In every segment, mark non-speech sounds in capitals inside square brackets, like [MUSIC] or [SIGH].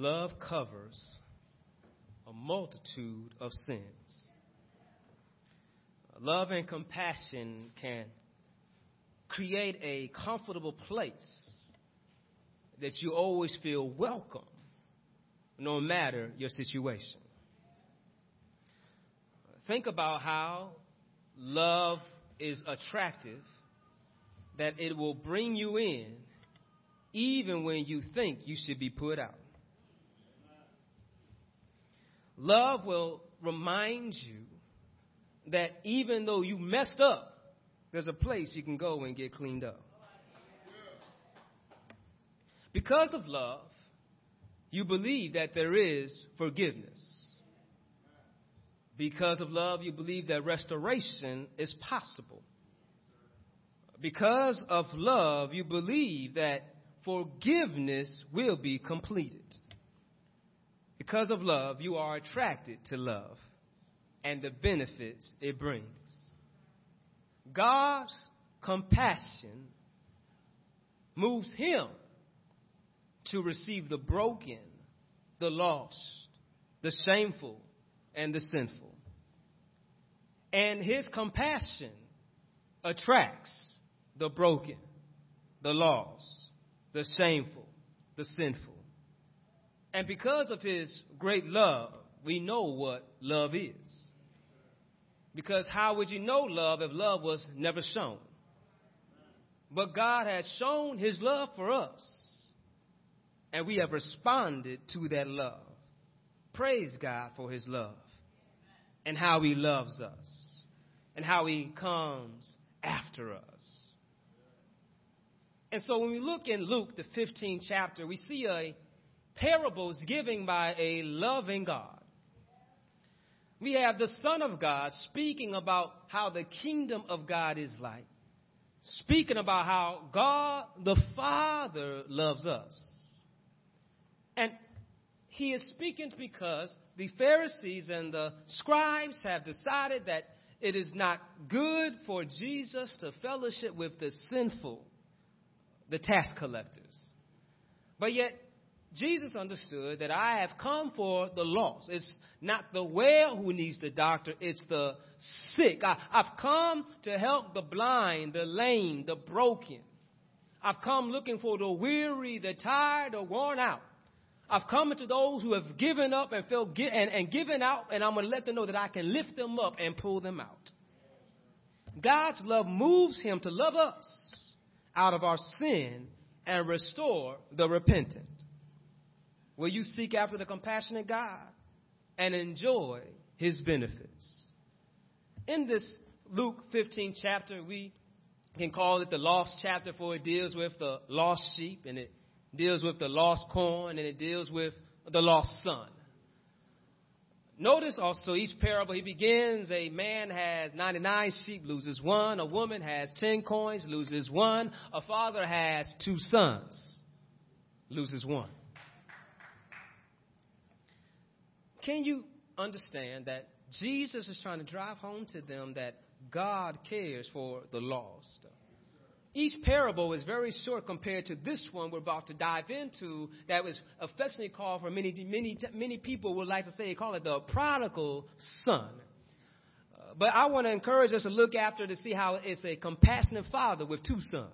love covers a multitude of sins. Love and compassion can create a comfortable place that you always feel welcome no matter your situation. Think about how love is attractive, that it will bring you in even when you think you should be put out. Love will remind you that even though you messed up, there's a place you can go and get cleaned up. Because of love, you believe that there is forgiveness. Because of love, you believe that restoration is possible. Because of love, you believe that forgiveness will be completed. Because of love, you are attracted to love and the benefits it brings. God's compassion moves him to receive the broken, the lost, the shameful, and the sinful. And his compassion attracts the broken, the lost, the shameful, the sinful. And because of his great love, we know what love is. Because how would you know love if love was never shown? But God has shown his love for us, and we have responded to that love. Praise God for his love and how he loves us and how he comes after us. And so when we look in Luke, the 15th chapter, we see a parables given by a loving God. We have the Son of God speaking about how the kingdom of God is like, speaking about how God the Father loves us. And he is speaking because the Pharisees and the scribes have decided that it is not good for Jesus to fellowship with the sinful, the tax collectors. But yet, Jesus understood that I have come for the lost. It's not the well who needs the doctor, it's the sick. I, have come to help the blind, the lame, the broken. I've come looking for the weary, the tired, the worn out. I've come to those who have given up and felt and, and given out, and I'm going to let them know that I can lift them up and pull them out. God's love moves him to love us out of our sin and restore the repentant. Will you seek after the compassionate God and enjoy his benefits? In this Luke 15 chapter, we can call it the lost chapter, for it deals with the lost sheep, and it deals with the lost corn, and it deals with the lost son. Notice also each parable he begins a man has 99 sheep, loses one. A woman has 10 coins, loses one. A father has two sons, loses one. Can you understand that Jesus is trying to drive home to them that God cares for the lost? Each parable is very short compared to this one we're about to dive into that was affectionately called for many, many, many people would like to say, call it the prodigal son. Uh, but I want to encourage us to look after to see how it's a compassionate father with two sons.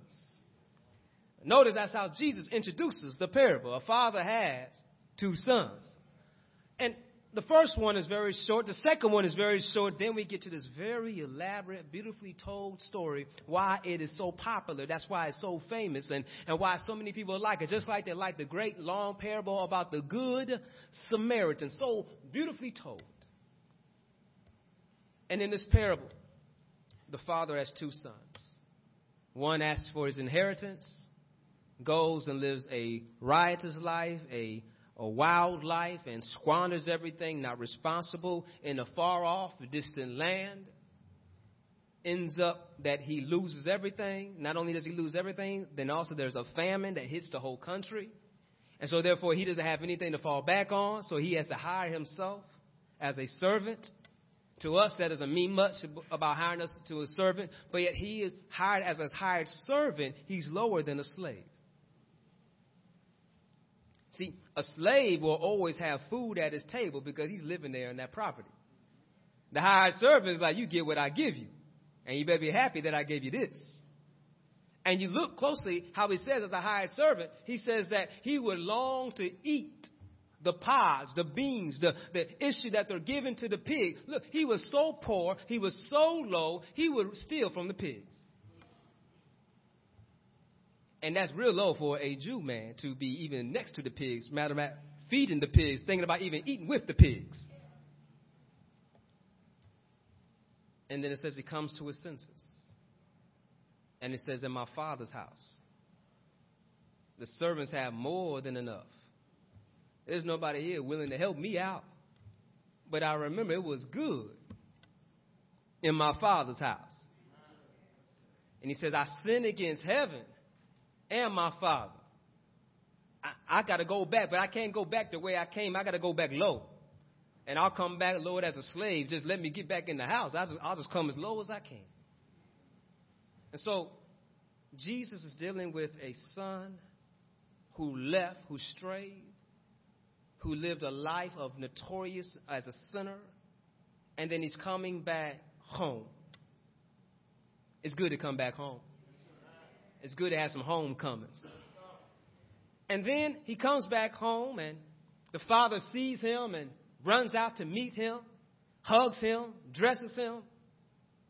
Notice that's how Jesus introduces the parable. A father has two sons. The first one is very short. The second one is very short. Then we get to this very elaborate, beautifully told story why it is so popular. That's why it's so famous and, and why so many people like it. Just like they like the great long parable about the good Samaritan. So beautifully told. And in this parable, the father has two sons. One asks for his inheritance, goes and lives a riotous life, a a wild life and squanders everything, not responsible in a far off, distant land. Ends up that he loses everything. Not only does he lose everything, then also there's a famine that hits the whole country. And so, therefore, he doesn't have anything to fall back on, so he has to hire himself as a servant. To us, that doesn't mean much about hiring us to a servant, but yet he is hired as a hired servant. He's lower than a slave. See, a slave will always have food at his table because he's living there in that property. The hired servant is like, you get what I give you. And you better be happy that I gave you this. And you look closely how he says as a hired servant, he says that he would long to eat the pods, the beans, the, the issue that they're given to the pig. Look, he was so poor, he was so low, he would steal from the pigs. And that's real low for a Jew man to be even next to the pigs. Matter of fact, feeding the pigs, thinking about even eating with the pigs. And then it says he comes to his senses. And it says, In my father's house, the servants have more than enough. There's nobody here willing to help me out. But I remember it was good in my father's house. And he says, I sin against heaven and my father. I, I got to go back, but I can't go back the way I came. I got to go back low. And I'll come back, Lord, as a slave. Just let me get back in the house. I'll just, I'll just come as low as I can. And so, Jesus is dealing with a son who left, who strayed, who lived a life of notorious as a sinner, and then he's coming back home. It's good to come back home. It's good to have some homecomings. And then he comes back home, and the father sees him and runs out to meet him, hugs him, dresses him,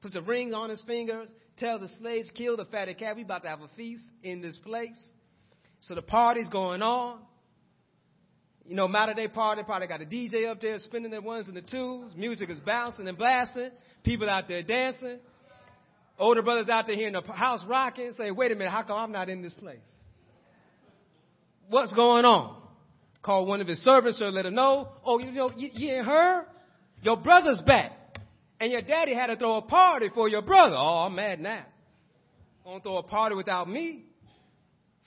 puts a ring on his fingers, tells the slaves, kill the fatted calf. We about to have a feast in this place. So the party's going on. You know, matter day party, probably got a DJ up there spinning the ones and the twos. Music is bouncing and blasting. People out there dancing. Older brothers out there hearing the house rocking. Say, wait a minute, how come I'm not in this place? What's going on? Call one of his servants or let him know. Oh, you know, you, you ain't heard? Your brother's back. And your daddy had to throw a party for your brother. Oh, I'm mad now. Won't throw a party without me.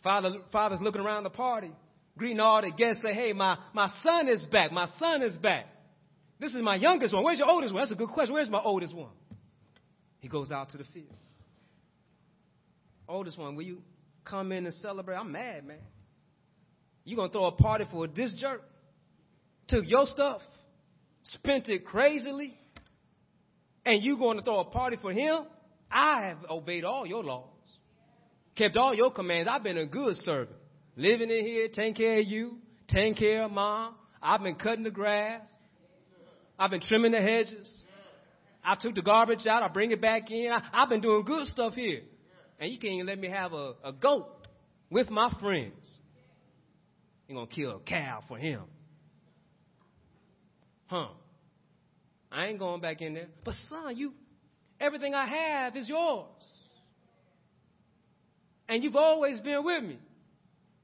Father, father's looking around the party greeting all the guests, say, hey, my, my son is back. My son is back. This is my youngest one. Where's your oldest one? That's a good question. Where's my oldest one? He goes out to the field. Oldest one, will you come in and celebrate? I'm mad, man. You gonna throw a party for this jerk? Took your stuff, spent it crazily, and you gonna throw a party for him? I have obeyed all your laws, kept all your commands. I've been a good servant living in here, taking care of you, taking care of mom. I've been cutting the grass. I've been trimming the hedges. I took the garbage out. I bring it back in. I, have been doing good stuff here. And you can't even let me have a, a goat with my friends. You're going to kill a cow for him. Huh. I ain't going back in there. But son, you, everything I have is yours. And you've always been with me.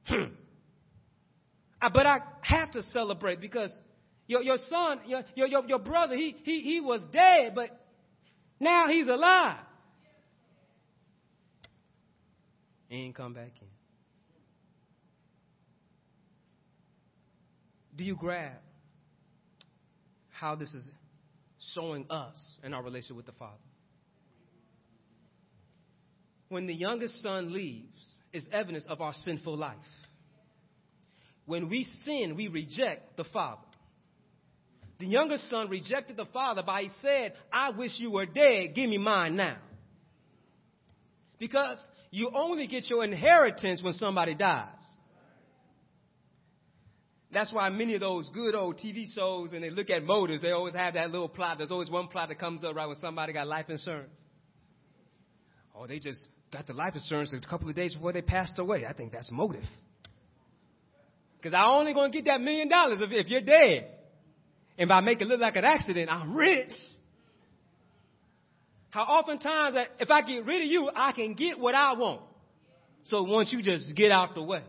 Hmm. but I have to celebrate because your, your son, your, your, your brother, he, he, he was dead, but now he's alive. Ain't come back in. Do you grab how this is showing us in our relationship with the Father? When the youngest son leaves, is evidence of our sinful life. When we sin, we reject the Father. The younger son rejected the father by he said, I wish you were dead. Give me mine now. Because you only get your inheritance when somebody dies. That's why many of those good old TV shows, and they look at motors, they always have that little plot. There's always one plot that comes up right when somebody got life insurance. Oh, they just got the life insurance a couple of days before they passed away. I think that's motive. Because I'm only going to get that million dollars if, if you're dead. And by making it look like an accident, I'm rich. How oftentimes if I get rid of you, I can get what I want. So once you just get out the way.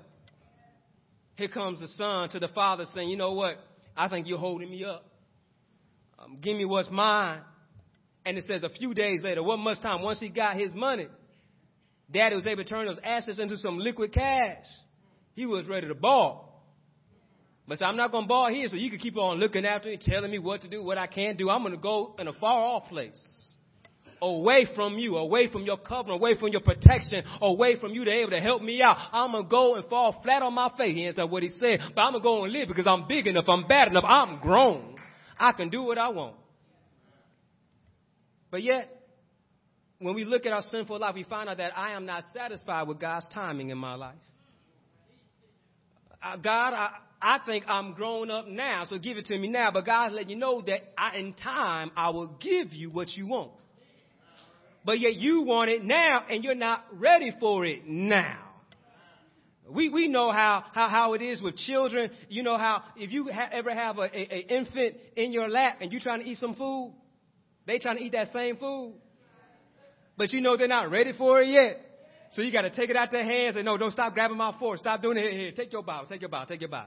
Here comes the son to the father saying, you know what? I think you're holding me up. Um, give me what's mine. And it says a few days later, what much time? Once he got his money, Daddy was able to turn those assets into some liquid cash. He was ready to ball. But I'm not going to ball here so you can keep on looking after me, telling me what to do, what I can't do. I'm going to go in a far off place away from you, away from your covering, away from your protection, away from you to able to help me out. I'm gonna go and fall flat on my face. He what he said, but I'm gonna go and live because I'm big enough, I'm bad enough, I'm grown. I can do what I want. But yet, when we look at our sinful life, we find out that I am not satisfied with God's timing in my life. Uh, God, I, I think I'm grown up now, so give it to me now. But God's letting you know that I, in time, I will give you what you want. But yet you want it now, and you're not ready for it now. We, we know how, how, how it is with children. You know how if you ha- ever have a, a, a infant in your lap and you're trying to eat some food, they trying to eat that same food. But you know they're not ready for it yet. So you got to take it out their hands and no, don't stop grabbing my fork. Stop doing it here. Take your bow. Take your bow. Take your bow.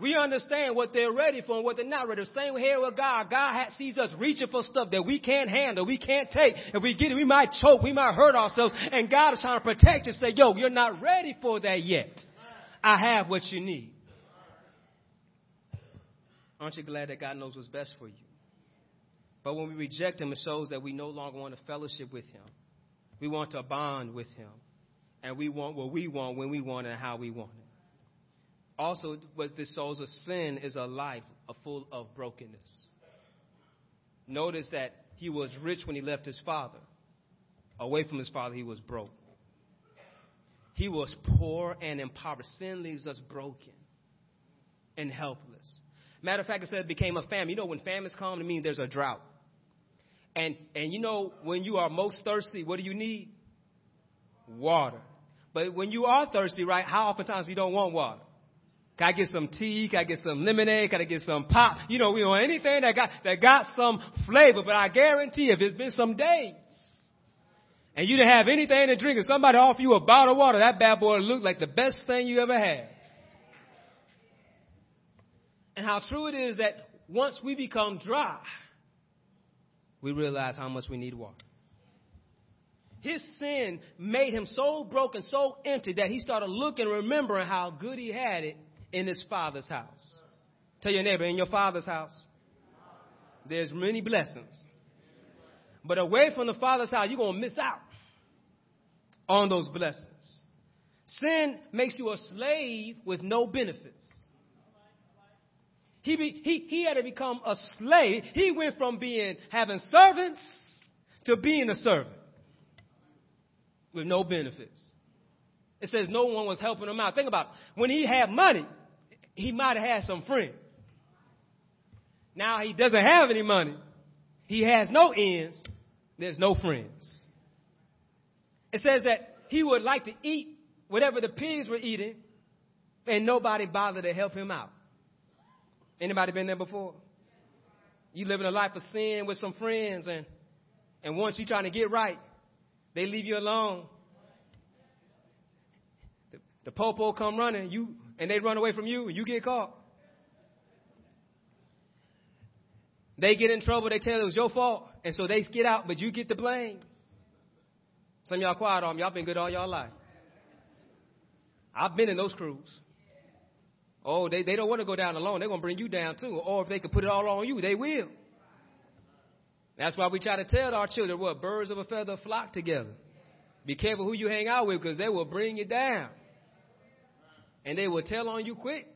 We understand what they're ready for and what they're not ready. For. Same here with God. God sees us reaching for stuff that we can't handle, we can't take. If we get it, we might choke, we might hurt ourselves. And God is trying to protect you. Say, yo, you're not ready for that yet. I have what you need. Aren't you glad that God knows what's best for you? But when we reject Him, it shows that we no longer want to fellowship with Him. We want to bond with Him. And we want what we want when we want it and how we want it. Also, was this shows of sin is a life full of brokenness. Notice that he was rich when he left his father. Away from his father, he was broke. He was poor and impoverished. Sin leaves us broken and helpless. Matter of fact, it said it became a famine. You know, when famines come, it means there's a drought. And, and you know, when you are most thirsty, what do you need? Water. But when you are thirsty, right, how oftentimes you don't want water? Can I get some tea? Can I get some lemonade? Can I get some pop? You know, we want anything that got, that got some flavor, but I guarantee if it's been some days and you didn't have anything to drink and somebody offer you a bottle of water, that bad boy looked like the best thing you ever had. And how true it is that once we become dry, we realize how much we need water. His sin made him so broken, so empty that he started looking, remembering how good he had it in his father's house. Tell your neighbor, in your father's house, there's many blessings. But away from the father's house, you're going to miss out on those blessings. Sin makes you a slave with no benefits. He, be, he, he had to become a slave. He went from being having servants to being a servant with no benefits. It says no one was helping him out. Think about it. When he had money, he might have had some friends. Now he doesn't have any money. He has no ends. There's no friends. It says that he would like to eat whatever the pigs were eating, and nobody bothered to help him out. Anybody been there before? You living a life of sin with some friends, and and once you're trying to get right, they leave you alone. The, the popo come running, you and they run away from you and you get caught. They get in trouble, they tell it was your fault, and so they get out, but you get the blame. Some y'all quiet on me, y'all been good all y'all life. I've been in those crews. Oh, they, they don't want to go down alone. They're going to bring you down too. Or if they could put it all on you, they will. That's why we try to tell our children what birds of a feather flock together. Be careful who you hang out with because they will bring you down and they will tell on you quick.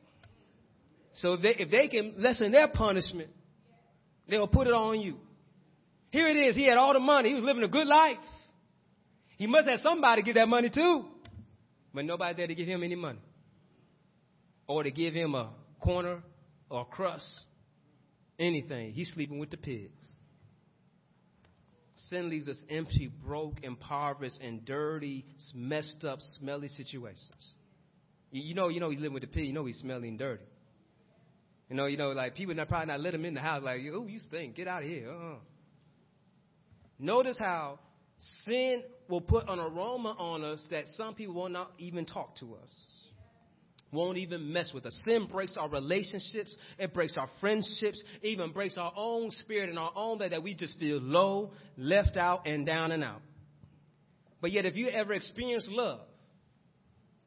So if they, if they can lessen their punishment, they'll put it on you. Here it is. He had all the money. He was living a good life. He must have somebody give that money to. But nobody there to give him any money. Or to give him a corner or a crust. Anything. He's sleeping with the pigs. Sin leaves us empty, broke, impoverished, and dirty, messed up, smelly situations. You know, you know he's living with the pig. You know he's smelling dirty. You know, you know, like people not probably not let him in the house. Like, oh, you stink. Get out of here. Uh-uh. Notice how sin will put an aroma on us that some people will not even talk to us. Won't even mess with us. Sin breaks our relationships. It breaks our friendships. Even breaks our own spirit and our own that, that we just feel low, left out, and down and out. But yet, if you ever experience love,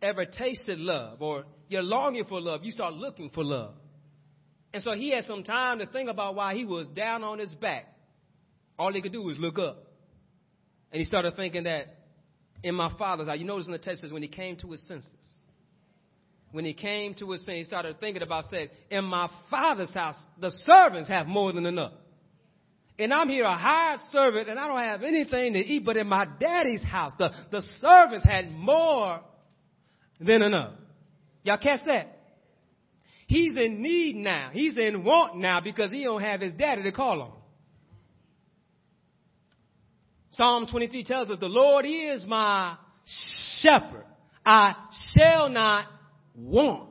ever tasted love or you're longing for love, you start looking for love. And so he had some time to think about why he was down on his back. All he could do was look up. And he started thinking that in my father's house, you notice in the text says when he came to his senses. When he came to his senses, he started thinking about said, in my father's house, the servants have more than enough. And I'm here a hired servant and I don't have anything to eat, but in my daddy's house, the, the servants had more than enough. Y'all catch that? He's in need now. He's in want now because he don't have his daddy to call on. Psalm 23 tells us, the Lord is my shepherd. I shall not want.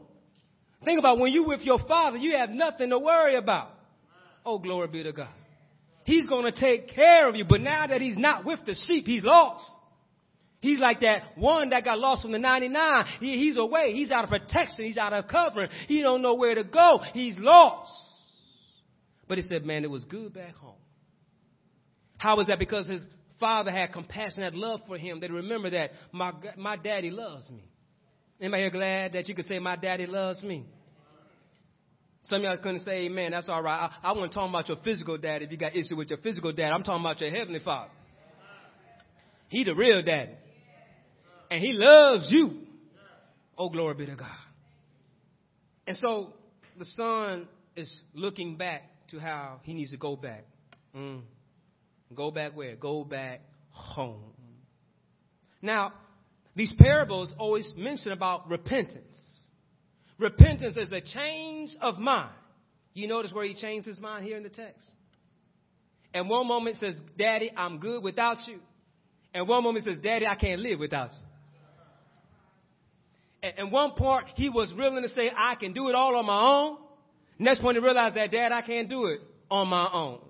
Think about when you with your father, you have nothing to worry about. Oh, glory be to God. He's going to take care of you. But now that he's not with the sheep, he's lost. He's like that one that got lost from the 99. He, he's away. He's out of protection. He's out of covering. He don't know where to go. He's lost. But he said, man, it was good back home. How was that? Because his father had compassion, had love for him. They remember that my, my daddy loves me. Anybody here glad that you could say my daddy loves me? Some of y'all couldn't say amen. That's all right. I, I wasn't talking about your physical dad if you got issue with your physical dad. I'm talking about your heavenly father. He the real daddy. And he loves you. Oh, glory be to God. And so the son is looking back to how he needs to go back. Mm. Go back where? Go back home. Now, these parables always mention about repentance. Repentance is a change of mind. You notice where he changed his mind here in the text? And one moment says, Daddy, I'm good without you. And one moment says, Daddy, I can't live without you. And one part, he was willing to say, I can do it all on my own. Next point, he realized that, Dad, I can't do it on my own.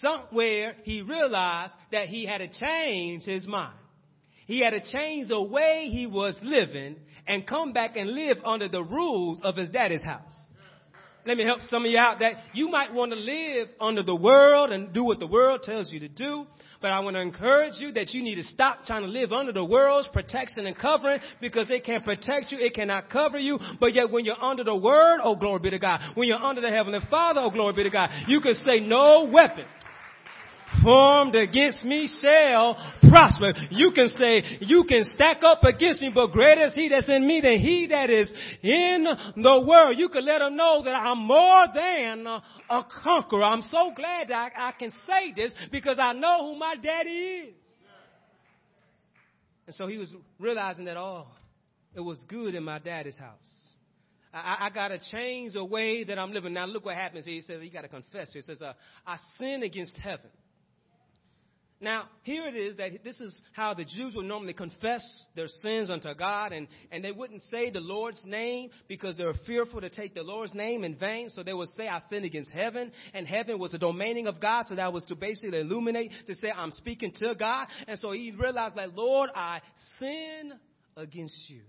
Somewhere, he realized that he had to change his mind. He had to change the way he was living and come back and live under the rules of his daddy's house. Let me help some of you out that you might want to live under the world and do what the world tells you to do. But I want to encourage you that you need to stop trying to live under the world's protection and covering because it can protect you, it cannot cover you. But yet when you're under the word, oh glory be to God. When you're under the heavenly Father, oh glory be to God, you can say no weapon formed against me shall prosper. You can say, you can stack up against me, but greater is he that's in me than he that is in the world. You can let them know that I'm more than a conqueror. I'm so glad that I, I can say this because I know who my daddy is. And so he was realizing that, oh, it was good in my daddy's house. I, I got to change the way that I'm living. Now, look what happens here. He says, you got to confess. He says, uh, I sin against heaven. Now, here it is that this is how the Jews would normally confess their sins unto God, and, and they wouldn't say the Lord's name because they were fearful to take the Lord's name in vain. So they would say, I sin against heaven, and heaven was the domaining of God, so that was to basically illuminate, to say, I'm speaking to God. And so he realized that, Lord, I sin against you.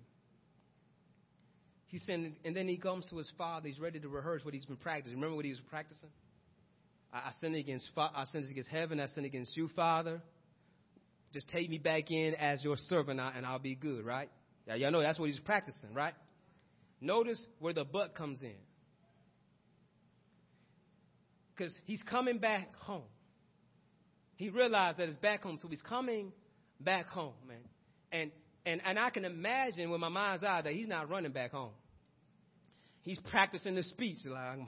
He said, and then he comes to his father, he's ready to rehearse what he's been practicing. Remember what he was practicing? I, I sinned against I sinned against heaven. I sinned against you, Father. Just take me back in as your servant, and I'll be good, right? Yeah, y'all know that's what he's practicing, right? Notice where the but comes in. Because he's coming back home. He realized that it's back home, so he's coming back home, man. And and and I can imagine with my mind's eye that he's not running back home. He's practicing the speech like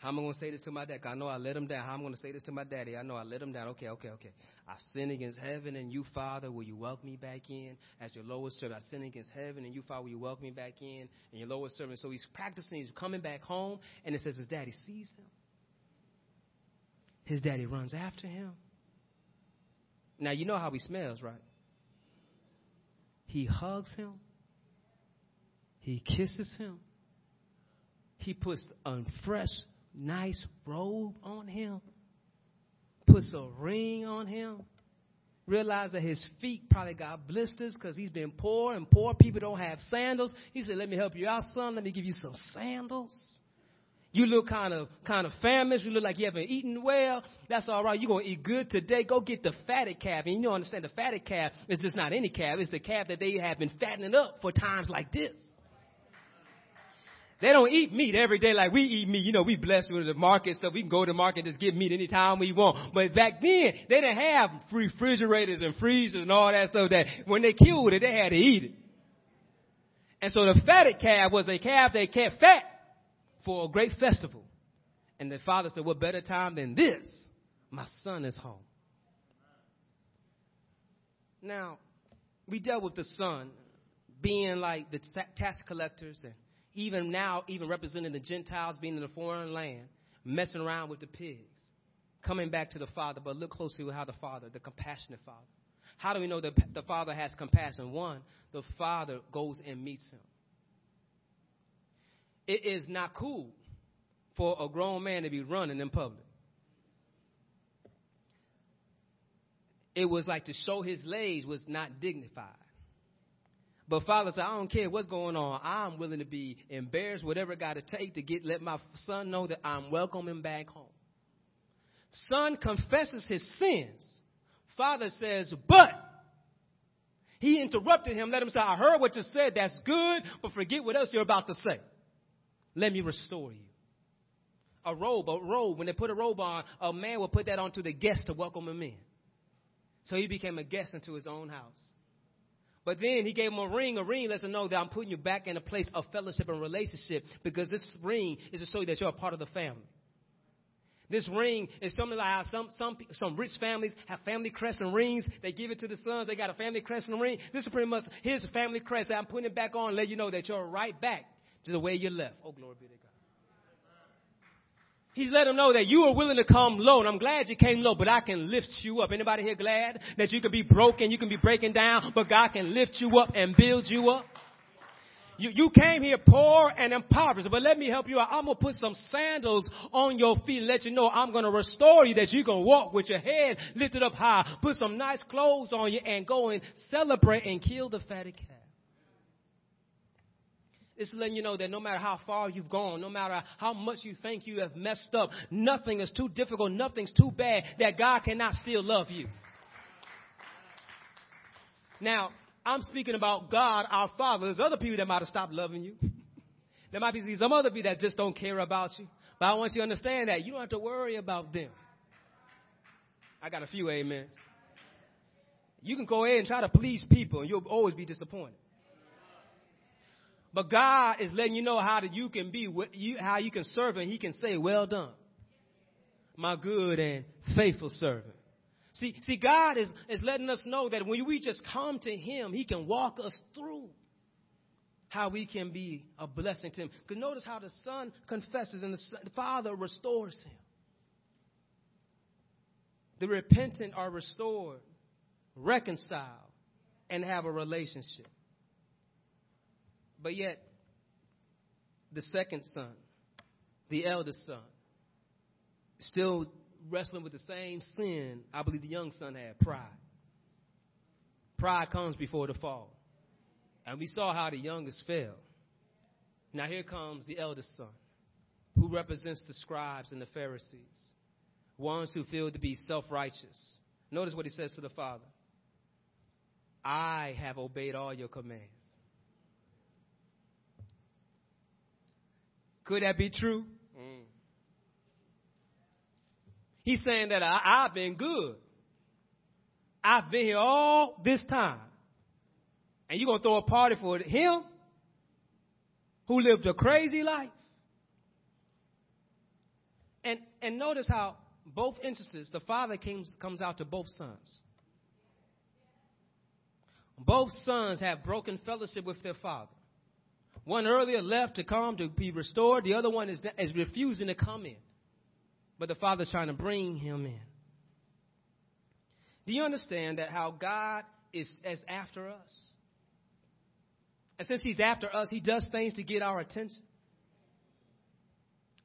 how am I going to say this to my dad? I know I let him down. How am I going to say this to my daddy? I know I let him down. Okay, okay, okay. I sin against heaven and you, Father, will you welcome me back in as your lowest servant? I sin against heaven and you, Father, will you welcome me back in and your lowest servant? So he's practicing. He's coming back home, and it says his daddy sees him. His daddy runs after him. Now you know how he smells, right? He hugs him. He kisses him. He puts a fresh nice robe on him, puts a ring on him, realize that his feet probably got blisters because he's been poor and poor people don't have sandals. He said, Let me help you out, son. Let me give you some sandals. You look kind of kind of famished. You look like you haven't eaten well. That's all right. You're gonna eat good today. Go get the fatted calf. And you don't understand the fatted calf is just not any calf. It's the calf that they have been fattening up for times like this. They don't eat meat every day like we eat meat. You know, we blessed with the market stuff. We can go to the market and just get meat anytime we want. But back then, they didn't have refrigerators and freezers and all that stuff that when they killed it, they had to eat it. And so the fatted calf was a calf they kept fat for a great festival. And the father said, what better time than this? My son is home. Now, we dealt with the son being like the tax collectors and even now, even representing the Gentiles being in a foreign land, messing around with the pigs, coming back to the Father. But look closely with how the Father, the compassionate Father. How do we know that the Father has compassion? One, the Father goes and meets him. It is not cool for a grown man to be running in public. It was like to show his legs was not dignified. But father said, I don't care what's going on. I'm willing to be embarrassed, whatever it got to take to get let my son know that I'm welcoming back home. Son confesses his sins. Father says, but he interrupted him, let him say, I heard what you said, that's good, but forget what else you're about to say. Let me restore you. A robe, a robe, when they put a robe on, a man will put that onto the guest to welcome him in. So he became a guest into his own house. But then he gave him a ring. A ring lets him know that I'm putting you back in a place of fellowship and relationship because this ring is to show you that you're a part of the family. This ring is something like how some, some, some rich families have family crest and rings. They give it to the sons. They got a family crest and ring. This is pretty much, here's a family crest. I'm putting it back on let you know that you're right back to the way you left. Oh, glory be to God. He's let them know that you are willing to come low, and I'm glad you came low, but I can lift you up. Anybody here glad that you can be broken, you can be breaking down, but God can lift you up and build you up? You, you came here poor and impoverished, but let me help you out. I'm gonna put some sandals on your feet and let you know I'm gonna restore you that you can walk with your head lifted up high. Put some nice clothes on you and go and celebrate and kill the fatted calf. It's letting you know that no matter how far you've gone, no matter how much you think you have messed up, nothing is too difficult, nothing's too bad that God cannot still love you. Now, I'm speaking about God, our Father. There's other people that might have stopped loving you. there might be some other people that just don't care about you. But I want you to understand that you don't have to worry about them. I got a few amens. You can go ahead and try to please people and you'll always be disappointed. But God is letting you know how that you can be, how you can serve and He can say, well done, my good and faithful servant. See, see, God is, is letting us know that when we just come to Him, He can walk us through how we can be a blessing to Him. Because notice how the Son confesses and the, son, the Father restores Him. The repentant are restored, reconciled, and have a relationship. But yet, the second son, the eldest son, still wrestling with the same sin I believe the young son had pride. Pride comes before the fall. And we saw how the youngest fell. Now here comes the eldest son, who represents the scribes and the Pharisees, ones who feel to be self righteous. Notice what he says to the father I have obeyed all your commands. Could that be true? Mm. He's saying that I, I've been good. I've been here all this time. And you're going to throw a party for him who lived a crazy life? And, and notice how both instances, the father comes, comes out to both sons. Both sons have broken fellowship with their father. One earlier left to come to be restored. The other one is, is refusing to come in. But the Father's trying to bring him in. Do you understand that how God is as after us? And since He's after us, He does things to get our attention.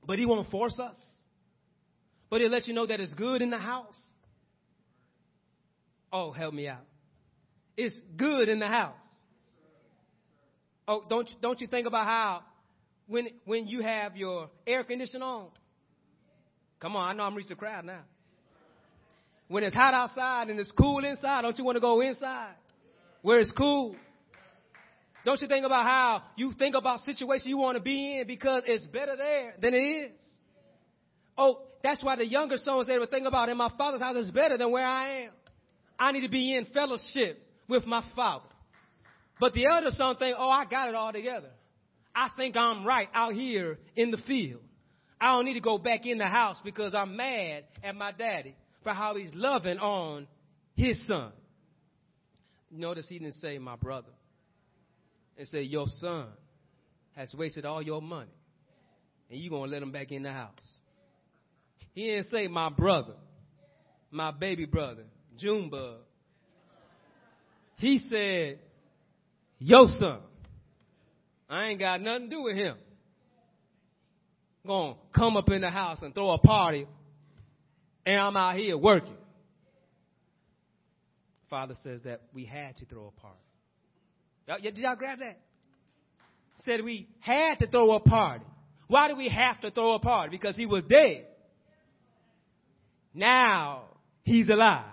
But He won't force us. But He'll let you know that it's good in the house. Oh, help me out. It's good in the house. Oh, don't don't you think about how when when you have your air conditioner on? Come on, I know I'm reaching the crowd now. When it's hot outside and it's cool inside, don't you want to go inside where it's cool? Don't you think about how you think about situations you want to be in because it's better there than it is? Oh, that's why the younger sons they would think about in my father's house is better than where I am. I need to be in fellowship with my father. But the elder son think, oh, I got it all together. I think I'm right out here in the field. I don't need to go back in the house because I'm mad at my daddy for how he's loving on his son. Notice he didn't say my brother. And say your son has wasted all your money and you're going to let him back in the house. He didn't say my brother, my baby brother, Junebug. He said, your son. I ain't got nothing to do with him. Gonna come up in the house and throw a party and I'm out here working. Father says that we had to throw a party. Y'all, did y'all grab that? Said we had to throw a party. Why do we have to throw a party? Because he was dead. Now he's alive.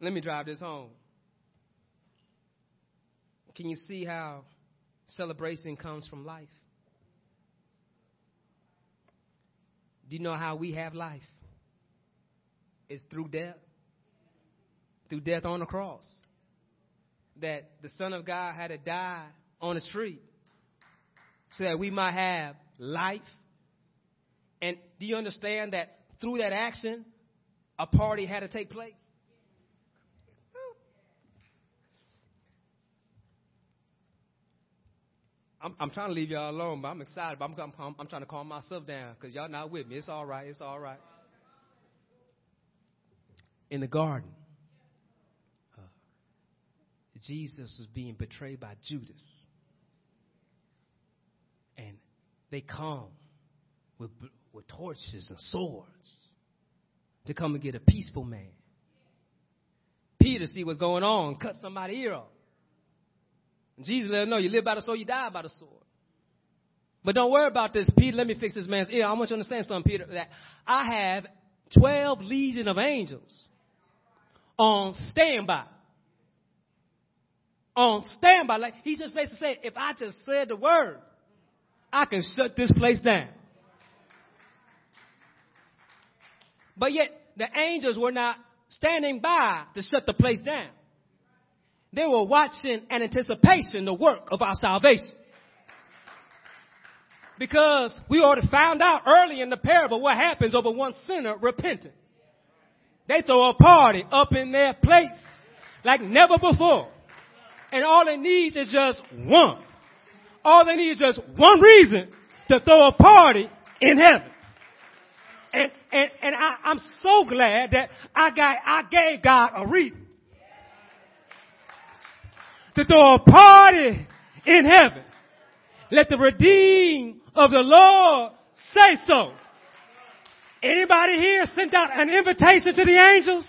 Let me drive this home. Can you see how celebration comes from life? Do you know how we have life? It's through death. Through death on the cross. That the Son of God had to die on a tree so that we might have life. And do you understand that through that action, a party had to take place? I'm, I'm trying to leave y'all alone, but I'm excited. But I'm, I'm, I'm trying to calm myself down because y'all not with me. It's all right. It's all right. In the garden, uh, Jesus was being betrayed by Judas. And they come with, with torches and swords to come and get a peaceful man. Peter see what's going on, cut somebody's ear off. Jesus let him know you live by the sword, you die by the sword. But don't worry about this, Peter. Let me fix this man's ear. I want you to understand something, Peter, that I have 12 legion of angels on standby. On standby. Like he just basically said, if I just said the word, I can shut this place down. But yet the angels were not standing by to shut the place down. They were watching and anticipation the work of our salvation. Because we already found out early in the parable what happens over one sinner repenting. They throw a party up in their place like never before. And all it needs is just one. All they need is just one reason to throw a party in heaven. And, and, and I, I'm so glad that I got, I gave God a reason to throw a party in heaven. Let the redeemed of the Lord say so. Anybody here sent out an invitation to the angels?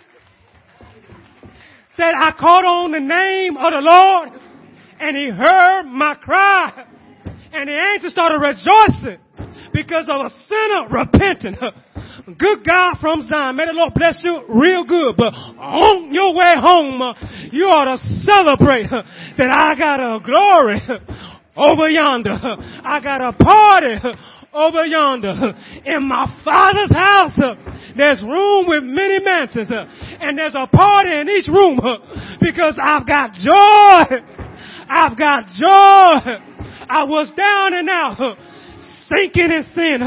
Said, I called on the name of the Lord and he heard my cry. And the angels started rejoicing because of a sinner repenting. [LAUGHS] Good God from Zion. May the Lord bless you real good. But on your way home, you ought to celebrate that I got a glory over yonder. I got a party over yonder. In my father's house, there's room with many mansions. And there's a party in each room because I've got joy. I've got joy. I was down and out sinking in sin,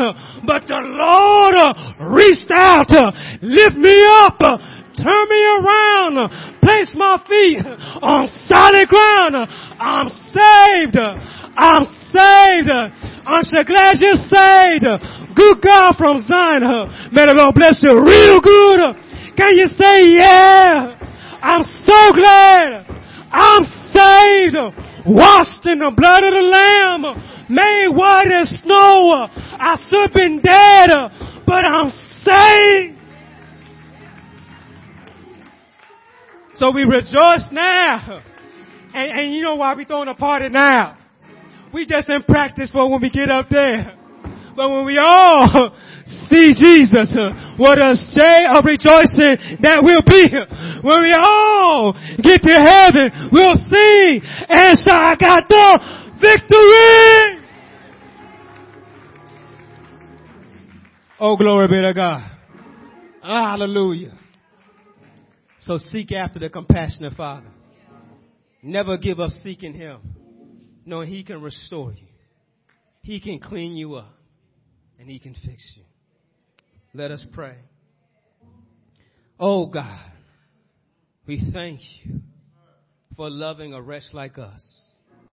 but the Lord uh, reached out, uh, lift me up, uh, turn me around, uh, place my feet uh, on solid ground. Uh, I'm saved. I'm saved. Aren't you glad you're saved? Good God from Zion. May the Lord bless you real good. Can you say yeah? I'm so glad. I'm saved. Washed in the blood of the Lamb made white as snow. I should been dead, but I'm saved. So we rejoice now. And, and you know why we throwing a party now? We just in practice for when we get up there. But when we all see Jesus, what a day of rejoicing that will be. When we all get to heaven, we'll sing and shout, I got the victory! Oh, glory be to God. Hallelujah. So seek after the compassionate Father. Never give up seeking Him, knowing He can restore you. He can clean you up and He can fix you. Let us pray. Oh God, we thank you for loving a wretch like us.